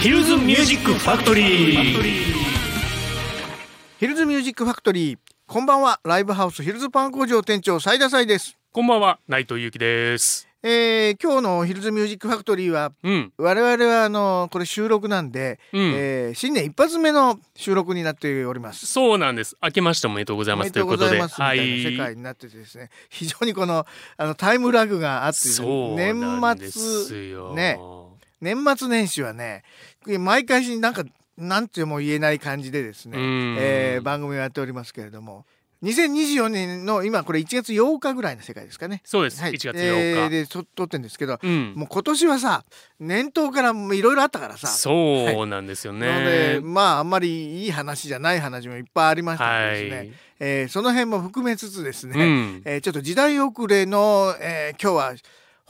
ヒルズミュージックファクトリー。ヒルズミュージックファクトリー。こんばんは。ライブハウスヒルズパン工場店長斉田斉です。こんばんは。内藤由紀です。えー、今日のヒルズミュージックファクトリーはうん。我々はあのこれ収録なんで、うん、えー新年一発目の収録になっております。そうなんです。明けましておめでとうございまおめでとうごすということで。ざいますみたいな世界になっててですね、非常にこのあのタイムラグがあってね。年す末よね年末年始はね毎回なんかなんても言えない感じでですね、うん。えー番組をやっておりますけれども2024年の今これ1月8日ぐらいの世界ですかね。そうです、はい、1月え8日、ーでと撮ってんですけど、うん。もう今年はさ年頭からいろいろあったからさ。そうなんですよね、なのでまああんまりいい話じゃない話もいっぱいありましたのでですね、はい、えーその辺も含めつつですね、うん。えーちょっと時代遅れの、えー今日は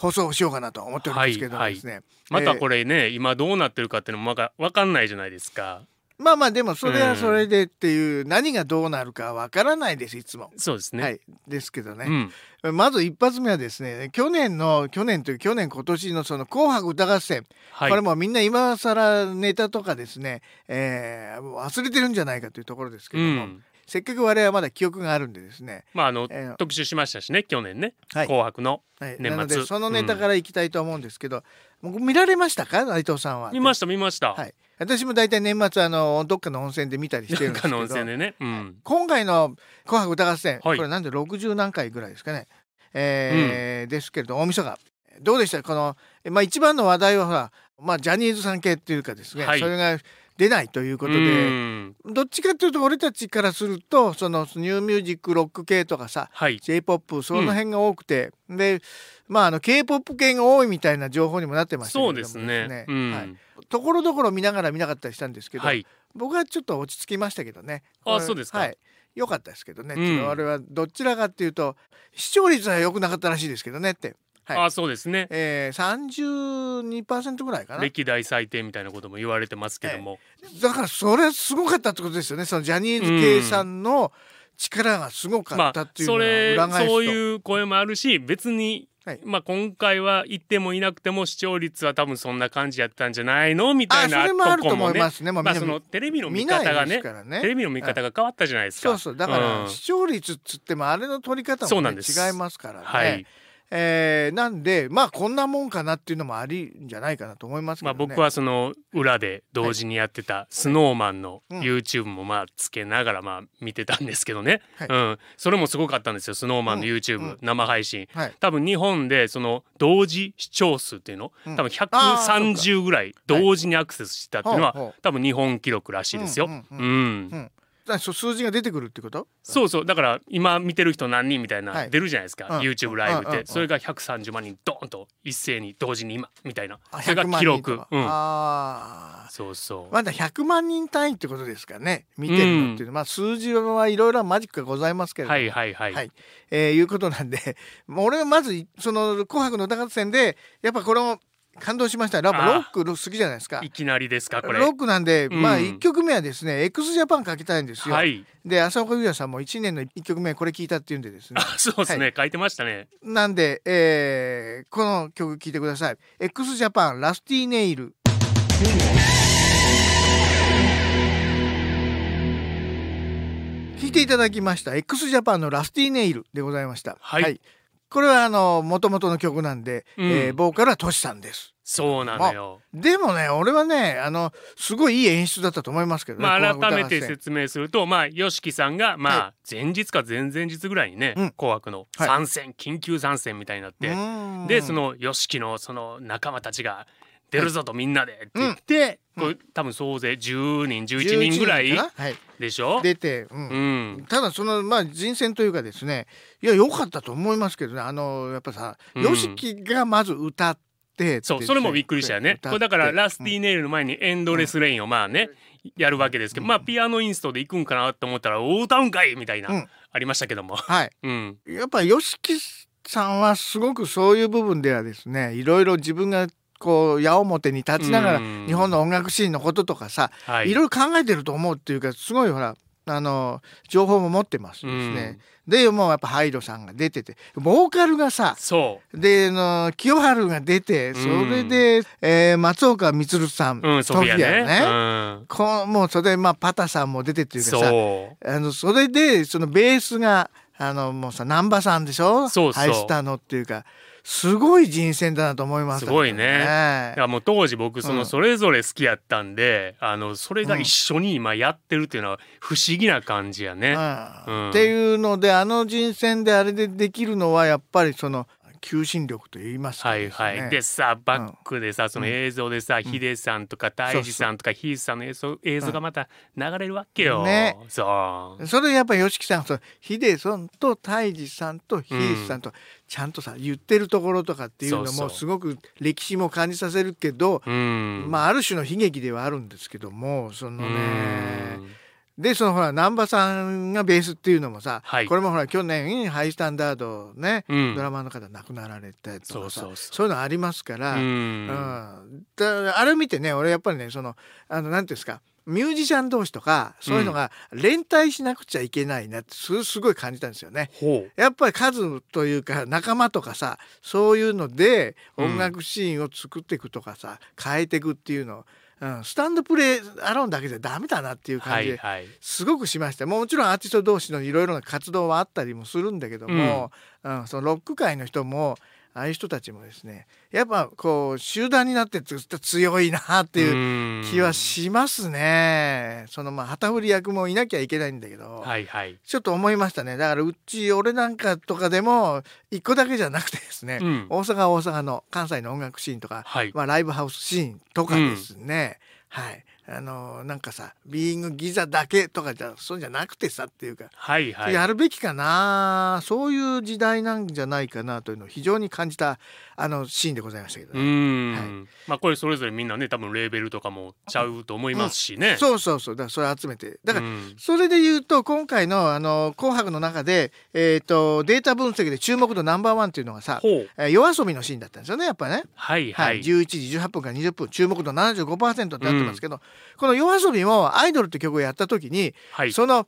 放送をしようかなと思っておりますけどもですね、またれ、これね、今どうなってるかっていうのもわかわかんないじゃないですか。まあまあでもそれはそれでっていう、何がどうなるかわからないですいつも。そうですね、はい、ですけどうね、ん。まず一発目はですね去年の去年という去年今年のその「紅白歌合戦」はい。これもみんな今更ネタとかですね、えー忘れてるんじゃないかというところですけうども、んせっかく我々はまだ記憶があるんでですね、まああの、えー特集しましたしね去年ね、はい。紅白のはい、年末。なのでそのネタからいきたいと思うんですけど、もう見られましたか？内藤さんは。見ました見ました、はい、私も大体年末あのどっかの温泉で見たりしてるんですけど。中の温泉でね、うん、今回の「紅白歌合戦」はい。これなんで60何回ぐらいですかね、えーですけれど大晦日。どうでした？この、まあ、一番の話題はほら、まあ、ジャニーズさん系っていうかですね、はい。それが出ないということうで、ん。どっちかっていうと俺たちからするとそのニューミュージックロック系とかさはい。J p o p その辺が多くて、でまああの k p o p 系が多いみたいな情報にもなってましたけれどね。うん。はい、ところどころ見ながら見なかったりしたんですけど、はい。僕はちょっと落ち着きましたけどね。あそうですか。はい。良かったですけどね。うん。あれはどちらかっていうと視聴率は良くなかったらしいですけどねって。はい。あそうですね。えー、32%ぐらいかな。歴代最低みたいなことも言われてますけども、だからそれはすごかったってことですよね。そのジャニーズ系さんの力がすごかまあったっていうの裏返すと。そういう声もあるし別に、はい。まあ今回は行ってもいなくても視聴率は多分そんな感じやったんじゃないのみたいなあそれもあるととこもね。思いまあそのテレビの見方がね。ね。テレビの見方が変わったじゃないですか。そうそう。だからうん。視聴率っつってもあれの取り方も、ね違いますからね。はい、えーなんでまあこんなもんかなっていうのもありんじゃないかなと思いますけどね。まあ僕はその裏で同時にやってたスノーマンのうん。YouTube もまあつけながらまあ見てたんですけどね、はい。うん、それもすごかったんですよスノーマンのうん。YouTube、うん。生配信。はい。多分日本でその同時視聴数っていうのうん。多分あーそうか。130ぐらい。同時にアクセスしたっていうのは多分日本記録らしいですよ。うん。うん。うん数字が出てくるってこと？そうそう。だから今見てる人何人みたいはない。出るじゃないですか、うん。YouTube ライブっうんうんうんてそれが130万人ドーンと一斉に同時に今みたいな。あそれが100万記。録。うん。ああ。そうそう。まだ100万人単位ってことですかね？見てるのっていうの。は、まあ数字はいろいろマジックがございますけれども、はいはいはい、はい。えーいうことなんで。俺はまずその「紅白」の歌合戦でやっぱこれも 感動しました。やっぱあー。ロック好きじゃないですか。い。きなりですかこれ。ロックなんで、まあうん1曲目はですね x ジャパンかけたいんですよ。はい。で浅岡優也さんも1年の1曲目これ聞いたっていうんでですね。あそうですね、書いてましたね。なんで、えーこの曲聴いてください。x ジャパンラスティネイル。聴いていただきました。x ジャパンのラスティネイルでございました。はいこれはあの元々の曲なんで、うん。えーボーカルはトシさんです。そうなのよ、でもね、俺はね、あのすごいいい演出だったと思いますけどね。まあ改めて説明するとまあ YOSHIKI さんがまはあ前日か前々日ぐらいにね、うん。紅白のはい。参戦、緊急参戦みたいになって、でその YOSHIKI のその仲間たちが出るぞとみんなでって言って、うん。これ多分総勢10人11人ぐらい11人かな？はい、でしょ？出て、うん。うん。ただそのまあ人選というかですねいや良かったと思いますけどね。あのやっぱさうん。YOSHIKI、がまず歌ってそうそれもびっくりしたよね。これだからラスティネイルの前にエンドレスレインをまあね、やるわけですけど、まあピアノインストで行くんかなと思ったら大歌うんかいみたいな、うん。ありましたけども。はい。うん。やっぱ YOSHIKI さんはすごくそういう部分ではですねいろいろ自分がこう矢面に立ちながらうん。日本の音楽シーンのこととかさ、はい。い。ろいろ考えてると思うっていうかすごいほらあの情報も持ってますですね、でもうやっぱハイドさんが出ててボーカルがさそう。であの清春が出てそれで、えー松岡充さん、うん、ソフィアね。うん。こうもうそれでまあパタさんも出てっていうかさあのそれでそのベースがあのもうさ難波さんでしょ？そうそう。ハイスターのっていうかすごい人選だなと思いますすごいね。ねい。やもう当時僕そうのん。それぞれ好きやったんで、あのそれが一緒に今やってるっていうのは不思議な感じやね。うん。うん。っていうのであの人選であれでできるのはやっぱりその求心力と言いますかはいはい、でさバックでさ、その映像でさ、ん。ヒデさんとか大治さんとかヒースさんの映像映像がまた流れるわけよ。ね。そう。それやっぱ YOSHIKI さんとヒデさんと泰治さんとヒースさんとちゃんとさ言ってるところとかっていうのもすごく歴史も感じさせるけど、うん。まあある種の悲劇ではあるんですけどもそのうねんでそのほら難波さんがベースっていうのもさ、はい。これもほら去年ハイスタンダードね、うん。ドラマーの方亡くなられたりとかさそうそういうのありますから、うん。うん。だあれ見てね俺やっぱりねそのあのなんていうんですかミュージシャン同士とかそういうのが連帯しなくちゃいけないなってすすごい感じたんですよね。ほう。やっぱり数というか仲間とかさそういうのでうん音楽シーンを作っていくとかさ、変えていくっていうの、うん、スタンドプレーアローンだけじゃダメだなっていうは感じ。すごくしましたもちろんアーティスト同士のいろいろな活動はあったりもするんだけども、うんそのロック界の人もああいう人たちもですねやっぱこう集団になってずっと強いなっていう気はしますね。そのまあ旗振り役もいなきゃいけないんだけど、はいはい。ちょっと思いましたねだからうち俺なんかとかでも一個だけじゃなくてですね、うん大阪は大阪の関西の音楽シーンとか、はい。まあ、ライブハウスシーンとかですね、はいあのなんかさビーイングギザだけとかじゃそうじゃなくてさっていうか、はいはい。やるべきかなそういう時代なんじゃないかなというのを非常に感じたあのシーンでございましたけどうね。ん、はいまあこれそれぞれみんなね多分レーベルとかもちゃうと思いますしね。そうそうそうだからそれ集めてだからうんそれで言うと今回の「あの紅白」の中で、えー、とデータ分析で注目度ナンバーワンっていうのがさ、えー夜遊びのシーンだったんですよねやっぱね。は、はいはいい。11時18分から20分注目度75%ってなってますけど、この夜遊びも「アイドル」って曲をやった時に、はい。その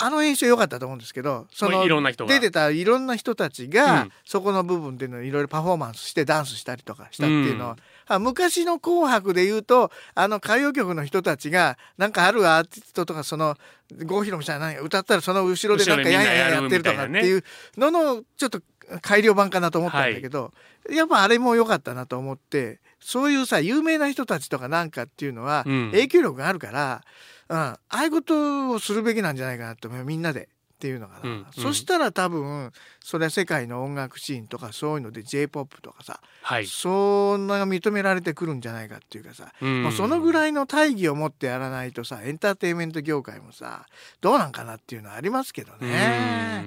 あの演出良かったと思うんですけどその出てたいろんな人たちが、うん。そこの部分っていうのをいろいろパフォーマンスしてダンスしたりとかしたっていうのは、あ昔の「紅白」で言うとあの歌謡曲の人たちがなんかあるアーティストとかその郷ひろみさんが歌ったらその後ろでなんかやんやんやってるとかっていうののちょっと改良版かなと思ったんだけど、やっぱあれも良かったなと思ってそういうさ有名な人たちとかなんかっていうのはうん影響力があるから、うん、ああいうことをするべきなんじゃないかなと思うみんなで。っていうのかな、うんそしたら多分それは世界の音楽シーンとかそういうので j p o p とかさ、はい。そんな認められてくるんじゃないかっていうかさ、うんもうそのぐい。らいの大義を持ってやらないとさエンターテインメント業界もさどうなんかなっていうのはありますけどね。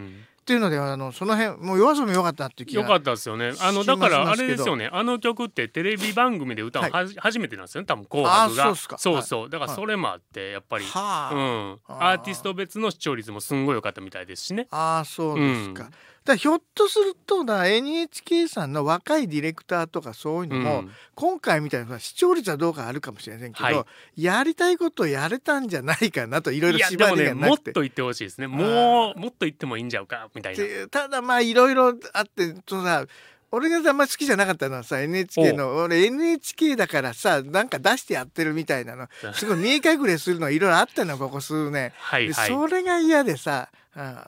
っていうのであのその辺もう夜遊び良かったなっていう気がよかったですよね。あのしだからあれですよね。あの曲ってテレビ番組で歌うのはじ初めてなんですよね。多分紅あ白が。そうそう。だからそれもあってやっぱり、はあ、うん、アーティスト別の視聴率もすんごい良かったみたいですしね。ああそうですか。うんだひょっとするとだ NHK さんの若いディレクターとかそういうのも、うん今回みたいな視聴率はどうかあるかもしれませんけど、はいやりたいことをやれたんじゃないかなといろいろいやで縛もねもりがなくて。っと言ってほしいですね。もうもっと言ってもいいんじゃうかみたいな。でただまあいろいろあってとさ俺があんまり好きじゃなかったのはさ NHK の。俺 NHK だからさなんか出してやってるみたいなの。すごい見え隠れするのいろいろあったのここ数年。ではいはい。それが嫌でさ、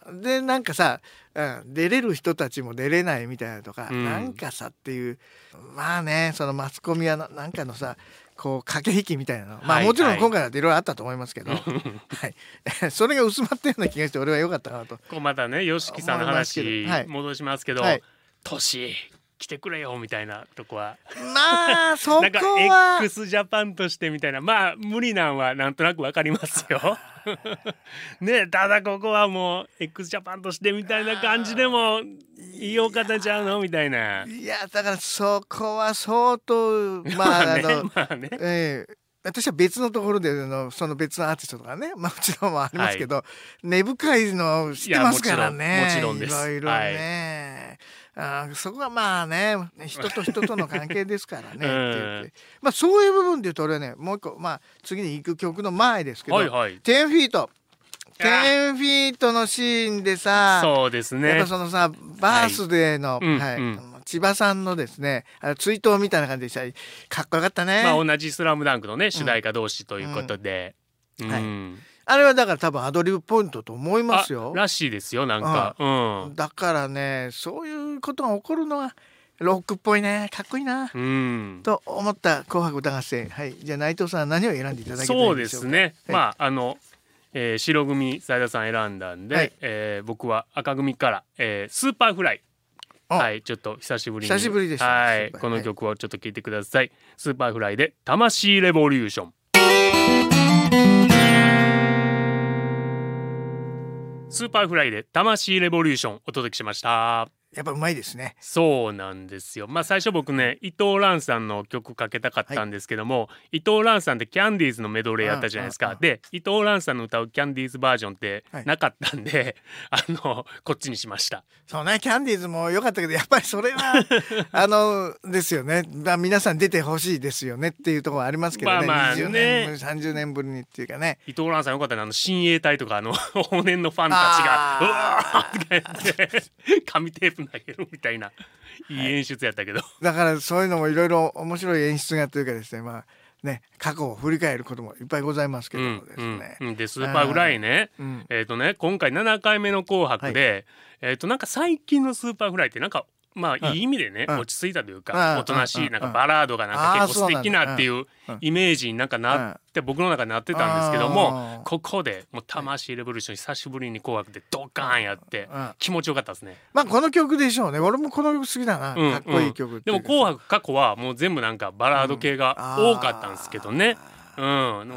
うん、でなんかさ、うん、出れる人たちも出れないみたいなとか、うん。なんかさっていう。まあねそのマスコミはななんかのさこう駆け引きみたいなの、まあはいもちろん はい今回だっていろいろあったと思いますけど、はい、それが薄まったような気がして俺は良かったなと。こうまたね YOSHIKI さんの話戻しますけど。はい「年来てくれよ」みたいなとこは。まあそこなんかは x ジャパンとしてみたいな。まあ無理なんはなんとなくわかりますよ。ねただここはもう x ジャパンとしてみたいな感じでもいいお方ちゃうの？みたいな。いやだからそこは相当まあ あねの、まあね。ええ。私は別のところであのその別のアーティストとかね、まあ、もちろんもありますけど、根深いの知ってますからね。もちろんです。いろいろね、あーそこはまあね人と人との関係ですからね って言って、まあ、そういう部分で言うと俺はねもう一個まあ次に行く曲の前ですけど、はいはい。10フィート。10フィートのシーンでさそうですね。やっぱそのさバースデーの、うんはいうん。千葉さんのですねあの追悼みたいな感じでした。りかっこよかったね、まあ同じ「スラムダンクのね主題歌同士ということで、うん。はいあれはだから多分アドリブポイントと思いますよ。あらしいですよなんか、うん。だからねそういうことが起こるのはロックっぽいね。かっこいいな、うん、と思った「紅白歌合戦」はい。じゃあ内藤さん何を選んでいただけたそうですね、はい。まああの、えー白組斉田さん選んだんで、はい。えー僕は赤組から、えースーパーフライ。あ。はい。ちょっと久しぶりに。久しぶりでした。ねはい。この曲をちょっと聞いてください、スーパーフライで魂レボリューションスーパーフライで魂レボリューションお届けしました。やっぱうまいですね。そうなんですよ。まあ最初僕ね伊藤蘭さんの曲かけたかったんですけども、伊藤蘭さんってキャンディーズのメドレーやったじゃないですか。で伊藤蘭さんの歌うキャンディーズバージョンってはい。なかったんで、あのこっちにしました。そうねキャンディーズも良かったけどやっぱりそれは あのですよね、まあ、皆さん出てほしいですよねっていうところはありますけどね,、まあまあね。20年ぶり30年ぶりにっていうかね。伊藤蘭さんよかったねあの親衛隊とかあの 往年のファンたちがうわーってやって紙テープ投げるみたいな い。い演出やったけど、だからそういうのもいろいろ面白い演出がというかですねまあね過去を振り返ることもいっぱいございますけどうんもですね。うん。うん、でスーパーフライね、うん。えっ、とね今回7回目の「紅白で」えっ、となんか最近のスーパーフライってなんかまあいい意味でね、うん。落ち着いたといううん。かおとなしうん。いなんかバラードがなんか結構素敵なっていううん。イメージになんかなって僕の中になってたんですけどうもんここでもう魂レボリューション久しぶりに「紅白」でドカーンやってうん。気持ちよかったですね。まあこの曲でしょうね。俺もこの曲好きだな、うんかっこいい曲ってでも「いう。か紅白」過去はもう全部なんかバラード系が多かったんですけどね。う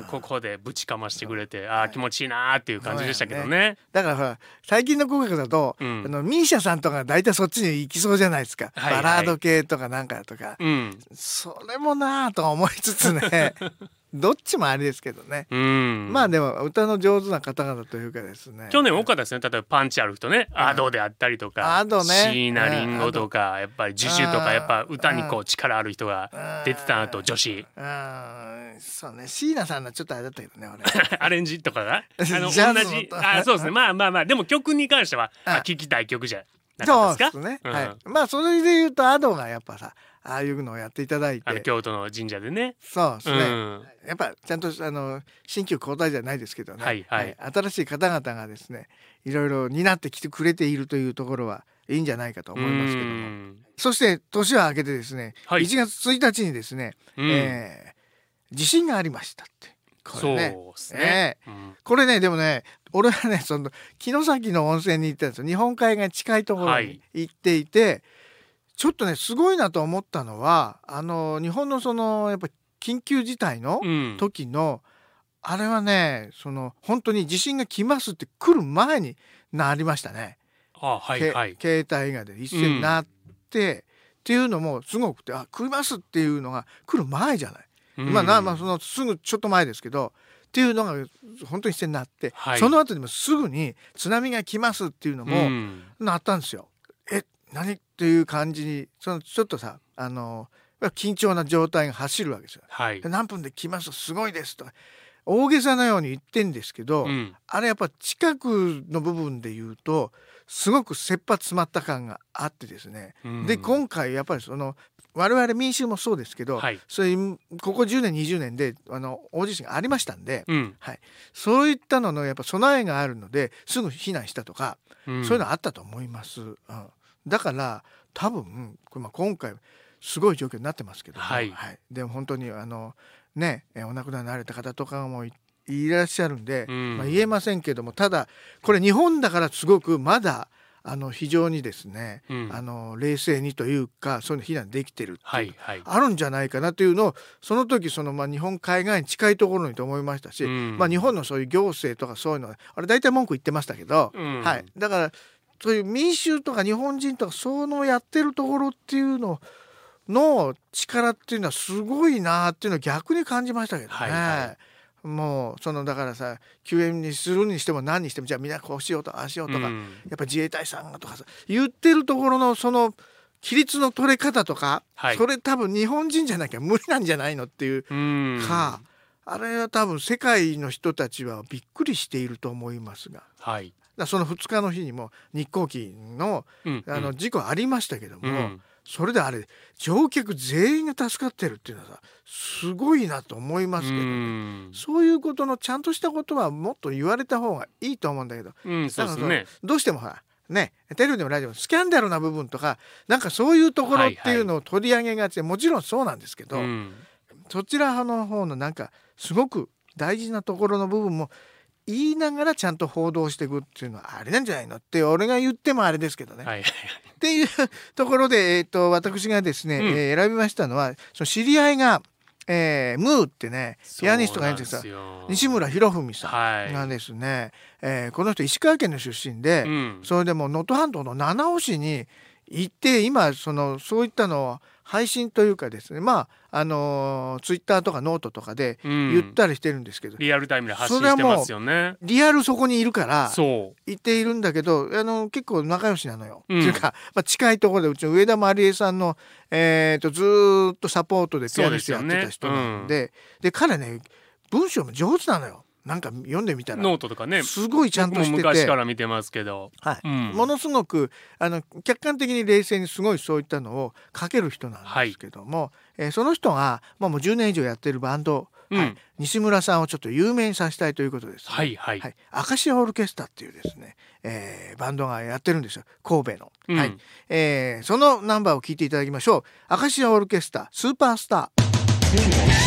ん、ここでぶちかましてくれてあー気持ちいいなーっていう感じでしたけどね。だからほら最近の紅白だと、うん。あのミーシャさんとか大体そっちに行きそうじゃないですか、はいはい。バラード系とかなんかとか、うん、それもなぁとは思いつつね どっちもあれですけどね、うん、まあでも歌の上手な方々というかですね。去年多かったですね。例えばパンチある人ね、アドであったりとかアドね。椎名林檎とか、やっぱり自主とかやっぱ歌にこう力ある人が出てたなと女子。うん。そうね。椎名さんのちょっとあれだったけどね俺。アレンジとかが？あの同じ。あそうですね。まあまあまあ。でも曲に関しては聴きたい曲じゃなかったですか？そうですね、うん。はいまあそれで言うとアドがやっぱさああいうのをやっていただいて。京都の神社でね。そうですね、うん。やっぱちゃんとあの新旧交代じゃないですけどね、はいはい。新しい方々がですねいろいろ担ってきてくれているというところはいいんじゃないかと思いますけどうもん。そして年は明けてですね、はい。1月1日にですね、うん。えー地震がありましたって。こそうれねですね、うん。これねでもね俺はねその城崎の温泉に行ったんですよ。日本海が近いところにはい。行っていて、ちょっとねすごいなと思ったのはあの日本のそのやっぱ緊急事態のうん。時の、あれはねその本当に地震が来ますって来る前になりましたね、あはいけはい。携帯がで一斉になって、っていうのもすごくてあ来ますっていうのが来る前じゃない。まあなまあそのすぐちょっと前ですけどっていうのが本当に一斉になって、はい。その後にもすぐに津波が来ますっていうのもうん。なったんですよ。え何っていう感じにそのちょっとさあの緊張な状態が走るわけですよ。はい。で何分で来ます？すごいですと。か大げさなように言ってんですけど、うん。あれやっぱ近くの部分で言うとすごく切羽詰まった感があってですね、うん。で今回やっぱりその我々民衆もそうですけど、はい。そういうここ10年20年であの大地震がありましたんで、うん。そういったののやっぱ備えがあるのですぐ避難したとか、うん。そういうのあったと思います。うん、だから多分これまあ今回すごい状況になってますけども、はい。でも本当にあのねえお亡くなりになられた方とかもいいらっしゃるんで、うん。まあ、言えませんけどもただこれ日本だからすごくまだあの非常にですね、うん。あの冷静にというかそういうの避難できてるっていうはいはい。あるんじゃないかなというのをその時そのまあ日本海外に近いところにと思いましたし、うん。まあ日本のそういう行政とかそういうのはあれ大体文句言ってましたけど、うん。はい、だからそういう民衆とか日本人とかそのやってるところっていうのの力っていうのはすごいなっていうのを逆に感じましたけどね。はいはもうそのだからさ救援にするにしても何にしてもじゃあみんなこうしようとああしようとか、うん。やっぱ自衛隊さんがとかさ言ってるところのその規律の取れ方とか、はい。それ多分日本人じゃなきゃ無理なんじゃないのっていううん。か、あれは多分世界の人たちはびっくりしていると思いますが。はい。だその2日の日にも日航機のうんあの事故ありましたけども、うん。それであれ乗客全員が助かってるっていうのはさすごいなと思いますけど、うねん。そういうことのちゃんとしたことはもっと言われた方がいいと思うんだけど。うん、そうですね。どうしてもほらねテレビでもラジオスキャンダルな部分とかなんかそういうところっていうのを取り上げがちで、もちろんそうなんですけど、うん。そちらの方のなんかすごく大事なところの部分も言いながらちゃんと報道していくっていうのはあれなんじゃないのって俺が言ってもあれですけどね。はいはいっていうところで、えー、と私がですね、うん。えー選びましたのはその知り合いが、えームーってねピアニストがいるんですよ。そうなんよ西村博文さはい。んがですね、えーこの人石川県の出身で、うん。それでもう能登半島の七尾市に行って今そのそういったのを配信というかですねまああのツイッターとかノートとかでうん。言ったりしてるんですけど、リアルタイムで発信してますよね。リアルそこにいるからそ行っているんだけどあの結構仲良しなのよ。うん。っていうか、まあ、近いところでうちの上田まりえさんの、えー、とずーっとサポートでピアニストやってた人なんでで彼ね文章も上手なのよなんか読んでみたう。らノートとかね。すごいちゃんとしてて。昔から見てますけど。はい。うん。ものすごくあの客観的に冷静にすごいそういったのを書ける人なんですけども、えーその人が、まあ、もう10年以上やってるバンド、うん。はい、西村さんをちょっと有名にさせたいということです、はいはい。はい、アカシアオルケスタっていうですね、えーバンドがやってるんですよ。神戸の、うん。はい。えーそのナンバーを聞いていただきましょう。アカシアオルケスタスーパースター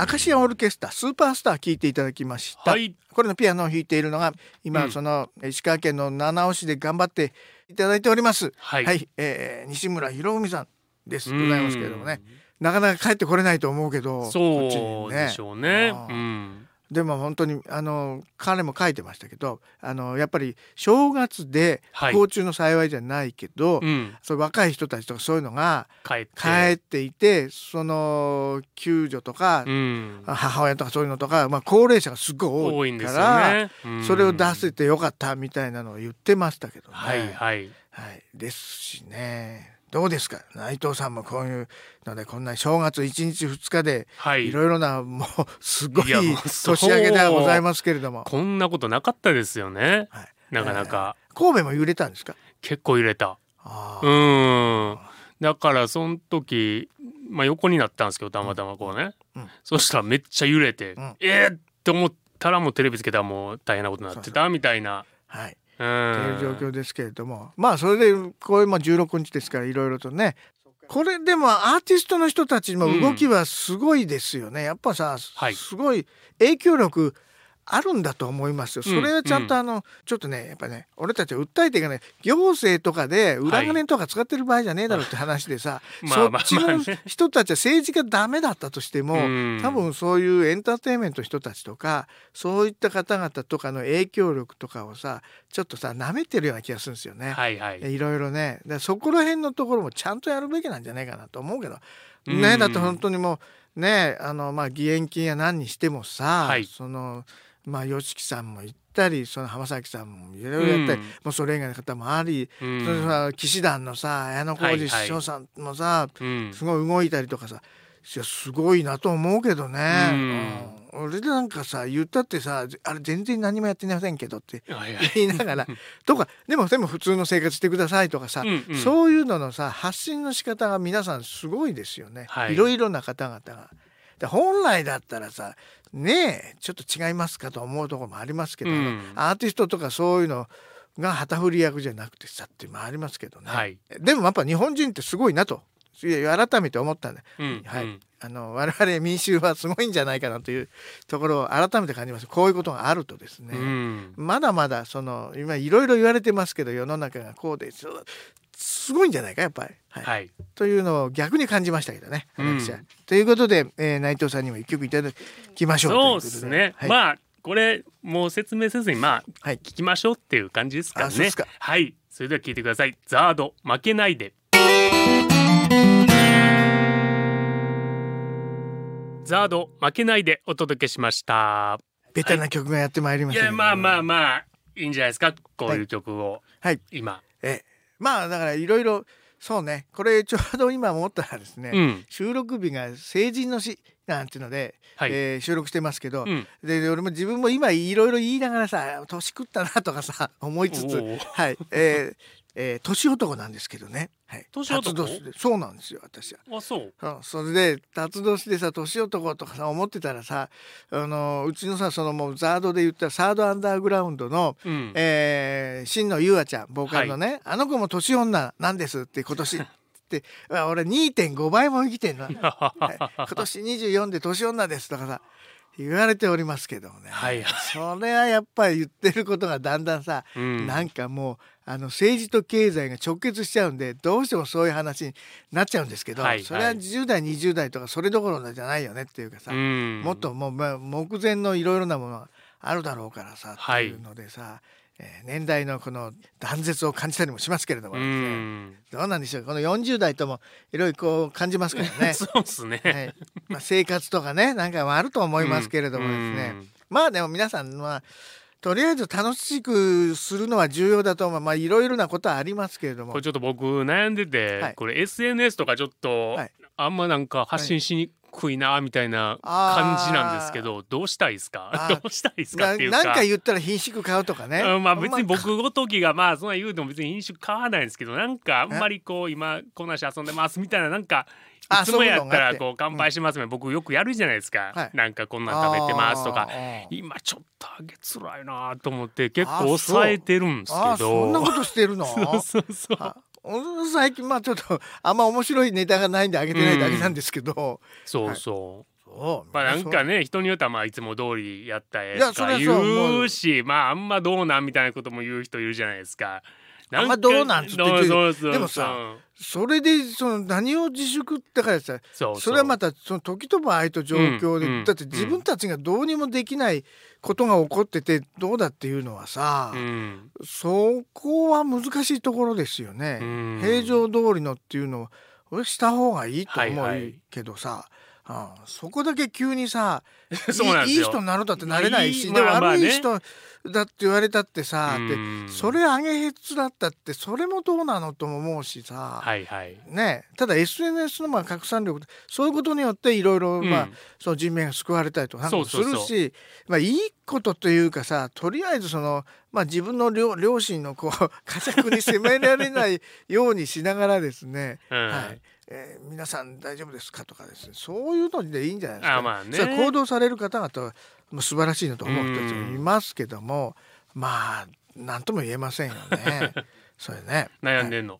アカシアオルケスタスーパースター聞いていただきました、はい。これのピアノを弾いているのが今、うんその石川県の七尾市で頑張っていただいておりますはい。はい、えー西村博文さんですうんございますけれどもね。なかなか帰ってこれないと思うけどそうでしょうね。あーうん。でも本当にあの彼も書いてましたけどあのやっぱり正月で幸中の幸いじゃないけど、うん。そういう若い人たちとかそういうのが帰って。いてその救助とか、うん。母親とかそういうのとか、まあ、高齢者がすごい多いから、ね。うんそれを出せてよかったみたいなのを言ってましたけどね。はいはい。はい、ですしねどうですか？内藤さんもこういうのでこんな正月1日2日ではいい。ろいろなもうすごい年明けではございますけれども、こんなことなかったですよね。はい、なかなか。神戸も揺れたんですか？結構揺れた。あうーん。だからその時、まあ、横になったんですけどたまたまこうね、うんそしたらめっちゃ揺れて、うんえーって思ったらもうテレビつけたらもう大変なことになってたみたいな。はいうといんう状況ですけれども。まあそれでこういうまあ16日ですからいろいろとね。これでもアーティストの人たちも動きはすごいですよね、やっぱさ、はい。すごい影響力あるんだと思いますよ。そうんれはちゃんとあの、ちょっとねやっぱね俺たちは訴えていかない。行政とかで裏金とか使ってる場合じゃねえだろうって話でさ、まあそっちの人たちは政治がダメだったとしても、うん。多分そういうエンターテインメントの人たちとかそういった方々とかの影響力とかをさちょっとさ舐めてるような気がするんですよね。はいはい。いろいろね。でそこら辺のところもちゃんとやるべきなんじゃないかなと思うけど、うん。ねだって本当にもうねあのまあ義援金や何にしてもさ、はい。そのまあ YOSHIKI さんも行ったりその浜崎さんもいろいろやったり、うん。もうそれ以外の方もあり、うん。それさ騎士団のさ綾小はいはい路師匠さんもさ、うん。すごい動いたりとかさいやすごいなと思うけどね、うん。俺なんかさ言ったってさあれ全然何もやってませんけどってはいはい言いながら。とかでもでも普通の生活してくださいとかさ、うんうん。そういうののさ発信の仕方が皆さんすごいですよね、はい。いろいろな方々が。で本来だったらさねえちょっと違いますかと思うところもありますけど、うん。アーティストとかそういうのが旗振り役じゃなくてさっていうのもありますけどね、はい。でもやっぱ日本人ってすごいなと。改めて思ったんで、うん。はい。うんあの我々民衆はすごいんじゃないかなというところを改めて感じます。こういうことがあるとですね、うん。まだまだその今いろいろ言われてますけど世の中がこうですすごいんじゃないかやっぱり、はい。はい。というのを逆に感じましたけどね私は。うんということで、えー内藤さんにも一曲いただきましょうそうで。すね、はい、まあこれもう説明せずにまあはい。聞きましょうっていう感じですかね。あそうですか。はい。それでは聞いてください。ザード負けないで。ザード負けないでお届けしました。ベタな曲がやってまいりましたけど。い。やまあまあまあいいんじゃないですか。こういう曲を。はい。今。えまあだからいろいろそうね。これちょうど今思ったらですね、うん。収録日が成人の日なんていうので、はい、えー収録してますけど、うん。で俺も自分も今いろいろ言いながらさ年食ったなとかさ思いつつはい。えーえー年男なんですけどね、はい、年男？そうなんですよ私は。あそう。うんそれで辰年でさ年男とかさ思ってたらさあのうちのさそのもうザードで言ったらサードアンダーグラウンドの、うん。えー、真野優愛ちゃんボーカルのね、あの子も年女なんですって今年。ってあ俺2.5倍も生きてんの、は い今年24で年女ですとかさ言われておりますけどもね、はいはい。それはやっぱり言ってることがだんだんさ、うん。なんかもうあの政治と経済が直結しちゃうんでどうしてもそういう話になっちゃうんですけど、はいはい。それは10代20代とかそれどころじゃないよねっていうかさ、うん。もっともうまあ目前のいろいろなものがあるだろうからさ、はい。っていうのでさ、えー年代のこの断絶を感じたりもしますけれどもね、ん。どうなんでしょう？この40代ともいろいろこう感じますからね。そうっすね、はい。まあ、生活とかねなんかもあると思いますけれどもですね、うん。まあでも皆さんはとりあえず楽しくするのは重要だと思う。まあいろいろなことはありますけれども。これちょっと僕悩んでて、はい。これ SNS とかちょっと、はい。あんまなんか発信しにくいなみたいな感じなんですけど、どうしたいですか？どうしたいで すかなっていうか。なんか言ったら品種買うとかね、うんまあ別に僕ごときがまあそんな言うても別に飲酒買わないんですけどなんかあんまりこう今こんなし遊んでますみたいななんかあいつもやったらこう乾杯しますね、僕よくやるじゃないですか、はい。なんかこんなん食べてますとか。今ちょっとあげつらいなと思って結あ構抑えてるんですけあーそんなどことしてるの？そうそうそう最近まあちょっとあんま面白いネタがないんであげてないだけなんですけど、そうそう、そう。まあなんかね人によってはまあいつも通りやったやとか言うしまああんまどうなんみたいなことも言う人いるじゃないですか。あんまどうなんつっててでもさそれでその何を自粛ってからさそれはまたその時と場合と状況で、うんうん。だって自分たちがどうにもできないことが起こっててどうだっていうのはさ、うん。そこは難しいところですよね。うん。平常通りのっていうのを俺した方がいいと思うはいはい。けどさ、ああそこだけ急にさ いいいい人になるだってなれないし、でまあ悪い人だって言われたってさ、でうん。それ上げへつだったってそれもどうなのとも思うしさ、はいはい。ね、ただ SNS のまあ拡散力そういうことによっていろいろその人命が救われたりとかするしまあいいことというかさとりあえずその、まあ、自分の両両親のこう 呵責に責められないようにしながらですね、うん。はいえー皆さん大丈夫ですかとかですねそういうのでいいんじゃないですか、あまあね行動される方々はもう素晴らしいなと思う人たちもいますけども、まあ何とも言えませんよね。それね悩んでんの。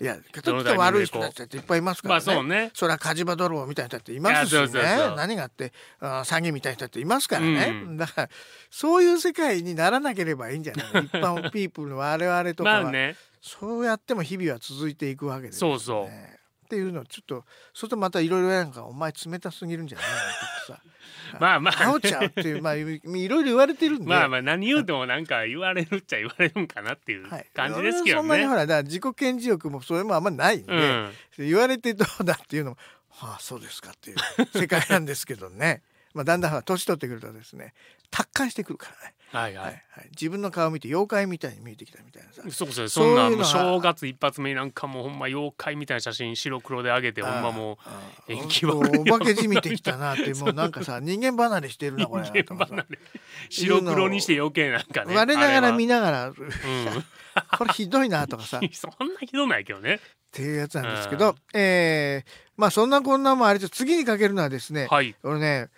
いや、どのちょっと悪い人たちだっていっぱいいますからね。まあそうねそれは火事場泥棒みたいな人だっていますしいやそうそうねそう。何があってあー詐欺みたいな人だっていますからね。うんだからそういう世界にならなければいいんじゃない？の 一般ピープルの我々とかは、まあね。そうやっても日々は続いていくわけですよね。そうそうっていうのをちょっとそうするとまたいろいろなんかお前冷たすぎるんじゃないのってさ。まあまあ直っちゃうっていうまあいろいろ言われてるんで。まあまあ何言うてもなんか言われるっちゃ言われるんかなっていうはい感じですけどねそんなにほ。らだから自己顕示欲もそれもあんまないんで、うん。言われてどうだっていうのもはあそうですかっていう世界なんですけどねまあだんだん年取ってくるとですね達観してくるからね、はいははいい。はい、自分の顔を見て妖怪みたいに見えてきたみたいなさ。そうそうそんないう正月一発目になんかもうほんま妖怪みたいな写真白黒で上げてほんまもうああ縁起ほん悪いとお化けじみてきたなってもう なんかさ人間離れしてるなこれ人間離れ。白黒にして余計なんかね我ながら見なながらこれひどいなとかさ。っ そんなひどないけどね。ていうやつなんですけど、えーまあそんなこんなもあれです次にかけるのはですね、はい。俺ね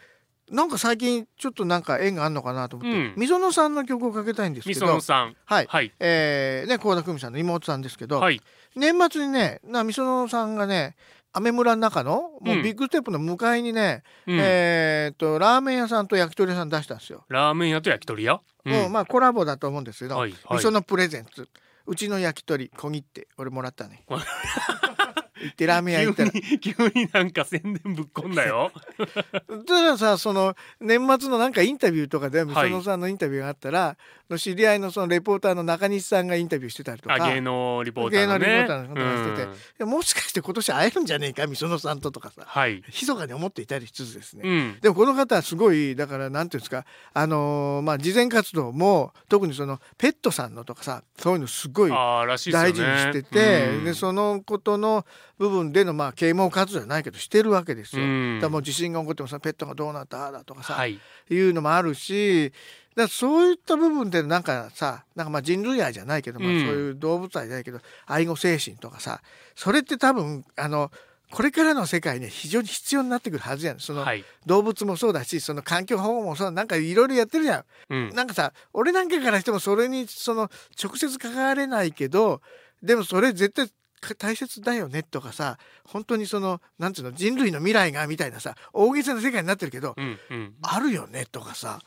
なんか最近ちょっとなんか縁があるのかなと思って、うん。みそのさんの曲をかけたいんですみけどそのさん。はい、はい。えーね倖田來未さんの妹さんですけど、はい。年末にねなみそのさんがね雨村の中のもううんビッグステップの向かいにね、うん。えーっとラーメン屋さんと焼き鳥屋さん出したんですよ。ラーメン屋と焼き鳥屋？うん。もうまあコラボだと思うんですけど、はいはい。みそのプレゼンツ。うちの焼き鳥小切って俺もらったね。行ってラーメン屋行ったら。急に急になんか宣伝ぶっこんだよ。たださその年末のなんかインタビューとかでみはい。そのさんのインタビューがあったら、の知り合いのそのレポーターの中西さんがインタビューしてたりとか。あ芸能リポーターのね。芸能リポーターの方がしてて。うんもしかして今年会えるんじゃねえかみそのさんととかさ。はい、密かに思っていたりしつつですね、うん、でもこの方はすごいだからなんていうんですかあのーまあ慈善活動も特にそのペットさんのとかさそういうのすごい大事にしてて、うん。でそのことの部分でのまあ啓蒙活動じゃないけどしてるわけですよ。うん。だからもう地震が起こってもさペットがどうなっただとかさ、はい。い、うのもあるしだそういった部分でなんかさなんかまあ人類愛じゃないけど、まあ、そううんいう動物愛じゃないけど愛護精神とかさそれって多分あのこれからの世界に非常に必要になってくるはずやん。そのはい、動物もそうだしその環境保護もそうなんかいろいろやってるじゃん。うん、なんかさ俺なんかからしてもそれにその直接関われないけどでもそれ絶対か大切だよねとかさ本当にそのなんていうの人類の未来がみたいなさ大げさな世界になってるけどうんうん。あるよねとかさ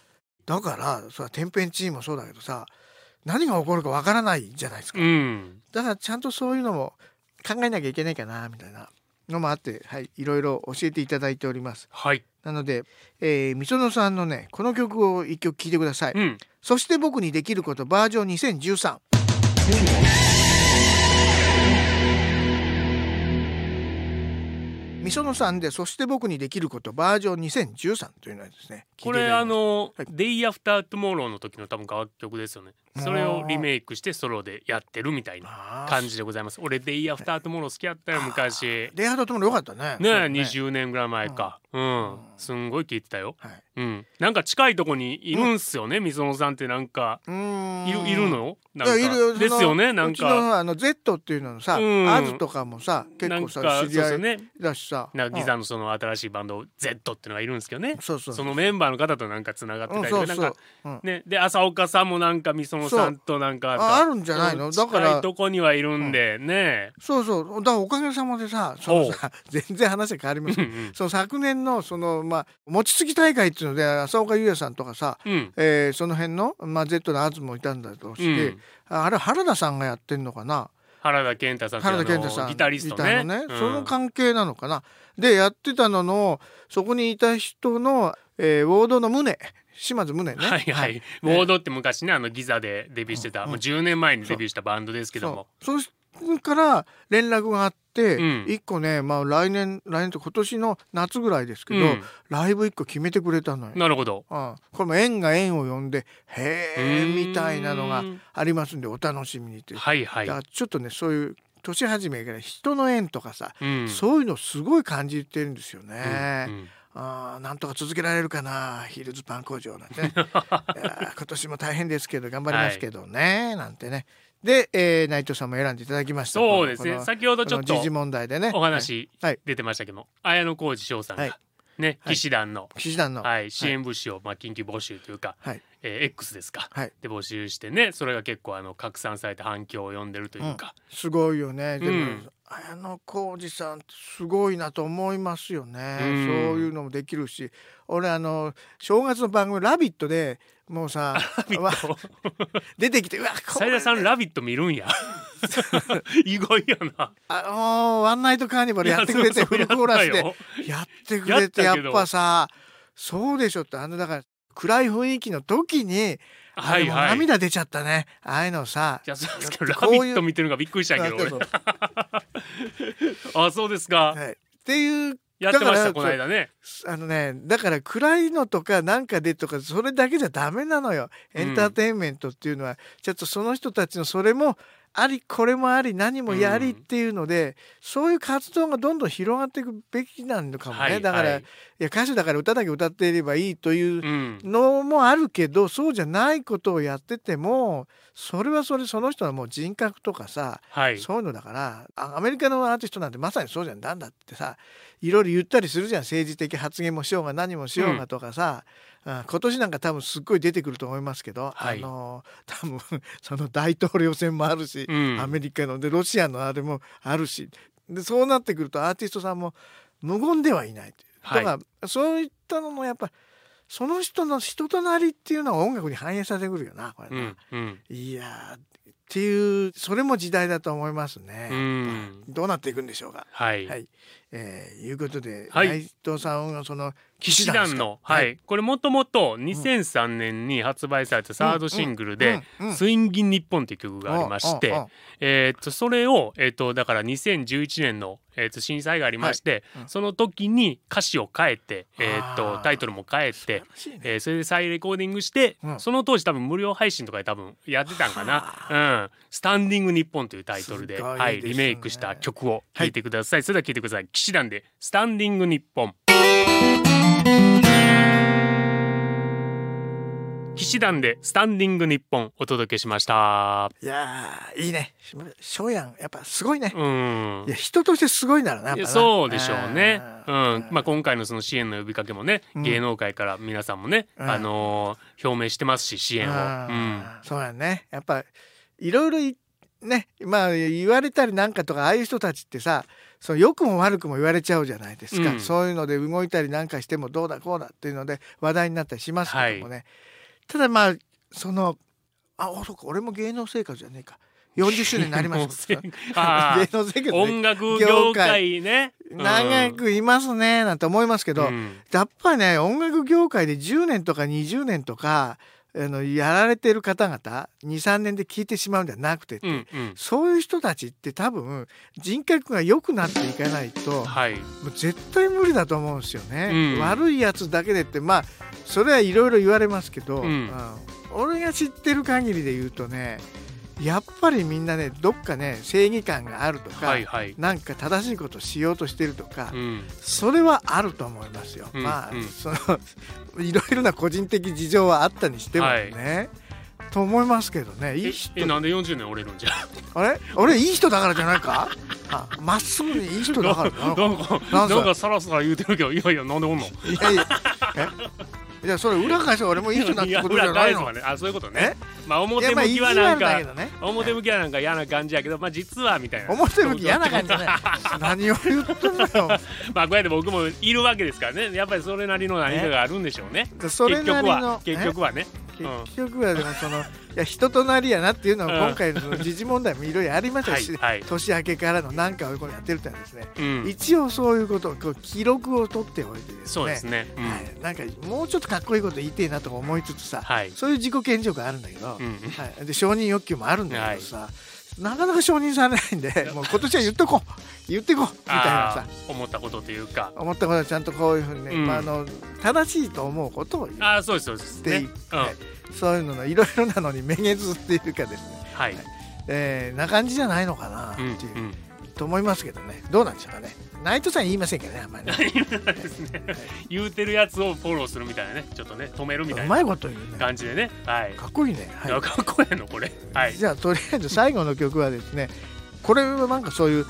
だからそれは天変地異もそうだけどさ何が起こるかわからないじゃないですか。うん。だからちゃんとそういうのも考えなきゃいけないかなみたいな。のもあってはいいろいろ教えていただいております。はい、なので、えー、みそのさんのねこの曲を一曲聴いてください、うん、そして僕にできることバージョン2013みそのさんでそして僕にできることバージョン2013というのはですねこれあのはい「Day After Tomorrow」の時の多分楽曲ですよねそれをリメイクしてソロでやってるみたいな感じでございます。俺「Day After Tomorrow」好きやったよ昔。ねレイハードともよかったね。えそう20年ぐらい前か。うん。すんごい聞いてたよ。はい。うん。なんか近いとこにいるんすよねみそのさんってなんか。うーん。いるいるの？なんか。いるですよねなんうちかのあの Z っていうののさ、うん。アズとかもさ結構さなんかそう知り合いだしさ。なんかギザのその新しいバンド Z っていうのがいるんですけどね。うんそうそう。そのメンバーの方となんかつながってたりとうんそね。で浅岡さんもなんかみそのさんとなんかああるんじゃないの？うん。だからとこにはいるんでねそうそう。だからおかげさまでさそのさ全然話が変わりますうんうん。その昨年のそのまあ餅つき大会っていうので浅岡優也さんとかさ、うん。えーその辺の、まあ、Z のアズもいたんだとして、うん。ああれ原田さんがやってんのかな？原田健太さん原田健太さんギタリストね。ーのうん。その関係なのかな？でやってたののそこにいた人の、えー、ウォードの宗島津宗ね。はいはい、ウォードって昔ねあのギザでデビューしてた、うんもう10年前にデビューしたバンドですけども。そう。それから連絡があって、うん。一個ねまあ来年来年と今年の夏ぐらいですけど、うん。ライブ一個決めてくれたのよ。なるほど。うん、これも縁が縁を呼んでへえみたいなのがありますんでお楽しみにという、はいはい。ちょっとねそういう年始めから人の縁とかさ、うん。そういうのすごい感じてるんですよね。うんうんあーなんとか続けられるかなヒルズパン工場なんてね。今年も大変ですけど頑張りますけどね、なんてね。で、えー、内藤さんも選んでいただきました。そうですね。先ほどちょっと時事問題でね。お話はい。出てましたけど、綾小路翔さんが、はい。ねはい騎士団の、騎士団の。はい、支援物資を、まあ、緊急募集というか、はいえー X ですか、はい。で募集してねそれが結構あの拡散されて反響を呼んでるというか、すごいよね。でも、うん。綾小路さんすごいなと思いますよね、うん。そういうのもできるし。俺あの正月の番組「ラビット!」でもうさわ出てきてうわ斉田さん「ラビット!」見るんや。意外やな。あのーワンナイトカーニバルやってくれてフルコーラスで。やってくれてやっぱさそうでしょって。あのだから暗い雰囲気の時にはいはい。涙出ちゃったね。ああいうのさいやそうですけど「ラこういうビット!」見てるのがびっくりしたけど俺。あそうですか、はい、っていうやってましただからこの間ね。あのねだから暗いのとかなんかでとかそれだけじゃダメなのよ。エンターテインメントっていうのは、ちょっとその人たちのそれもありこれもあり何もやりっていうので、そういう活動がどんどん広がっていくべきなのかもね、はいだから、はい。い、や歌手だから歌だけ歌っていればいいといううん。のもあるけどそうじゃないことをやっててもそれはそれその人のもう人格とかさはい。そういうのだからあアメリカのアーティストなんてまさにそうじゃん。なんだってさいろいろ言ったりするじゃん。政治的発言もしようが何もしようがとかさ、あ今年なんか多分すっごい出てくると思いますけど、はいあの 多分その大統領選もあるし、うんアメリカのでロシアのあれもあるしでそうなってくるとアーティストさんも無言ではいないという。はいだからそういったのもやっぱその人の人となりっていうのは音楽に反映されてくるよなこれな。うんうんいやーっていうそれも時代だと思いますね。うんどうなっていくんでしょうか。はい、はい、えー、いうことで、はい。内藤さんはその騎騎士士団ですか？団の、はい、これもともと2003年に発売されたサードシングルでうん。うん。うん「スインギン日本」っていう曲がありまして、えーっとそれを、えーっとだから2011年の、えーっと震災がありまして、はい。うん。その時に歌詞を変えて、えーとタイトルも変えて、ね。えーそれで再レコーディングして、うん。その当時多分無料配信とかで多分やってたんかな「うん、スタンディング日本」というタイトルですごいはい、リメイクした曲を聴いてください、それでは聴いてください。騎士団で「スタンディング日本」騎士団でスタンディング日本お届けしました。いやーいいね。翔やんやっぱすごいね、うん。いや人としてすごいならな。そうでしょうね。うあん、まあ今回のその支援の呼びかけもね、うん。芸能界から皆さんもね、うん。あのー表明してますし支援を。あうん、ーそうやね。やっぱいろいろいねまあ言われたりなんかとかああいう人たちってさその良くも悪くも言われちゃうじゃないですか、うん。そういうので動いたりなんかしてもどうだこうだっていうので話題になったりしますけどもね、ただまあそのあおそうか俺も芸能生活じゃねえか。40周年になりました。あ芸能生活、ー音ね、楽業界ね。うん長くいますねなんて思いますけど、うん。やっぱりね音楽業界で10年とか20年とかあのやられてる方々23年で聞いてしまうんじゃなくて、うんうん。そういう人たちって多分人格が良くなっていかないとはい。もう絶対無理だと思うんですよね。うん。悪いやつだけでって。まあそれはいろいろ言われますけど、うん。うん。俺が知ってる限りで言うとねやっぱりみんなねどっかね正義感があるとか、はいはい。なんか正しいことをしようとしてるとか、うんそれはあると思いますよ。うんまあ、うんその いろいろな個人的事情はあったにしてもね、と思いますけどねいいえ人えなんで40年折れるんじゃ？あれ？俺いい人だからじゃないか？あまっすぐにいい人だからなんかなんすかなんかさらさら言うてるけどいやいやなんでおんの？いやいやえ？いやそれ裏返せば俺もいい人だってことじゃ裏ないの返すわね。あそういうことえ？ね。まあい表向きはなんかね表向きはなんか嫌な感じやけど、まあ実はみたいな。表向き嫌な感じじゃない何を言ってんのよ まあこうやって僕もいるわけですからね。やっぱりそれなりの何かがあるんでしょうね。結局は結局はね。え結局はでもそのいや人となりやなっていうのはうん。今回のその時事問題もいろいろありましたし。年明けからの何かをこうやってるってのはですね、うん。一応そういうことをこう記録を取っておいてですね。そうですね。うん。はい、なんかもうちょっとかっこいいこと言いてえなとか思いつつさ、はい。そういう自己顕示欲があるんだけど、うん。はい、で承認欲求もあるんだけどさ、なかなか承認されないんでもう今年は言っとこう。言ってこう。みたいなさ。思ったことというか。思ったことはちゃんとこういうふうにね、うん。まあ、あの正しいと思うことを言っああそうですそうです。ね。ていっうん。て、そういうののいろいろなのにめげずっていうかですね、はい。えーな感じじゃないのかなってうんいう、うん。と思いますけどね。どうなんでしょうかね内藤さん言いませんけどねあんまりね。言うてるやつをフォローするみたいなね。ちょっとね止めるみたいうなまいこと言うね感じでね。はい。かっこいいね、はいあかっこええのこれ。はい。じゃあとりあえず最後の曲はですねこれはなんかそういう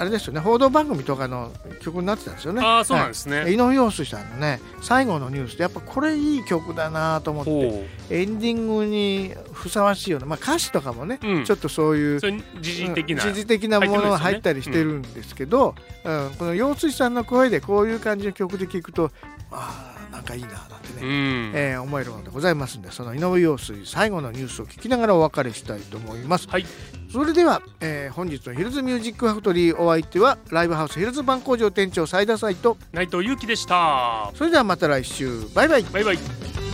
あれですよね報道番組とかの曲になってたんですよね。ああそうなんですね。はい。井上陽水さんのね最後のニュースでやっぱこれいい曲だなと思ってほエンディングにふさわしいような、まあ、歌詞とかもね、うん。ちょっとそういう時事的な。うん時事的なものが入ったりしてるんですけど、うん。この陽水さんの声でこういう感じの曲で聴くとああなんかいいななんてね、うん。えー思えるものでございますんでその井上陽水最後のニュースを聞きながらお別れしたいと思います。はい。それでは、えー本日のヒルズミュージックファクトリーお相手はライブハウスヒルズバン工場店長斉田斎と内藤裕樹でした。それではまた来週バイバイバイバイ。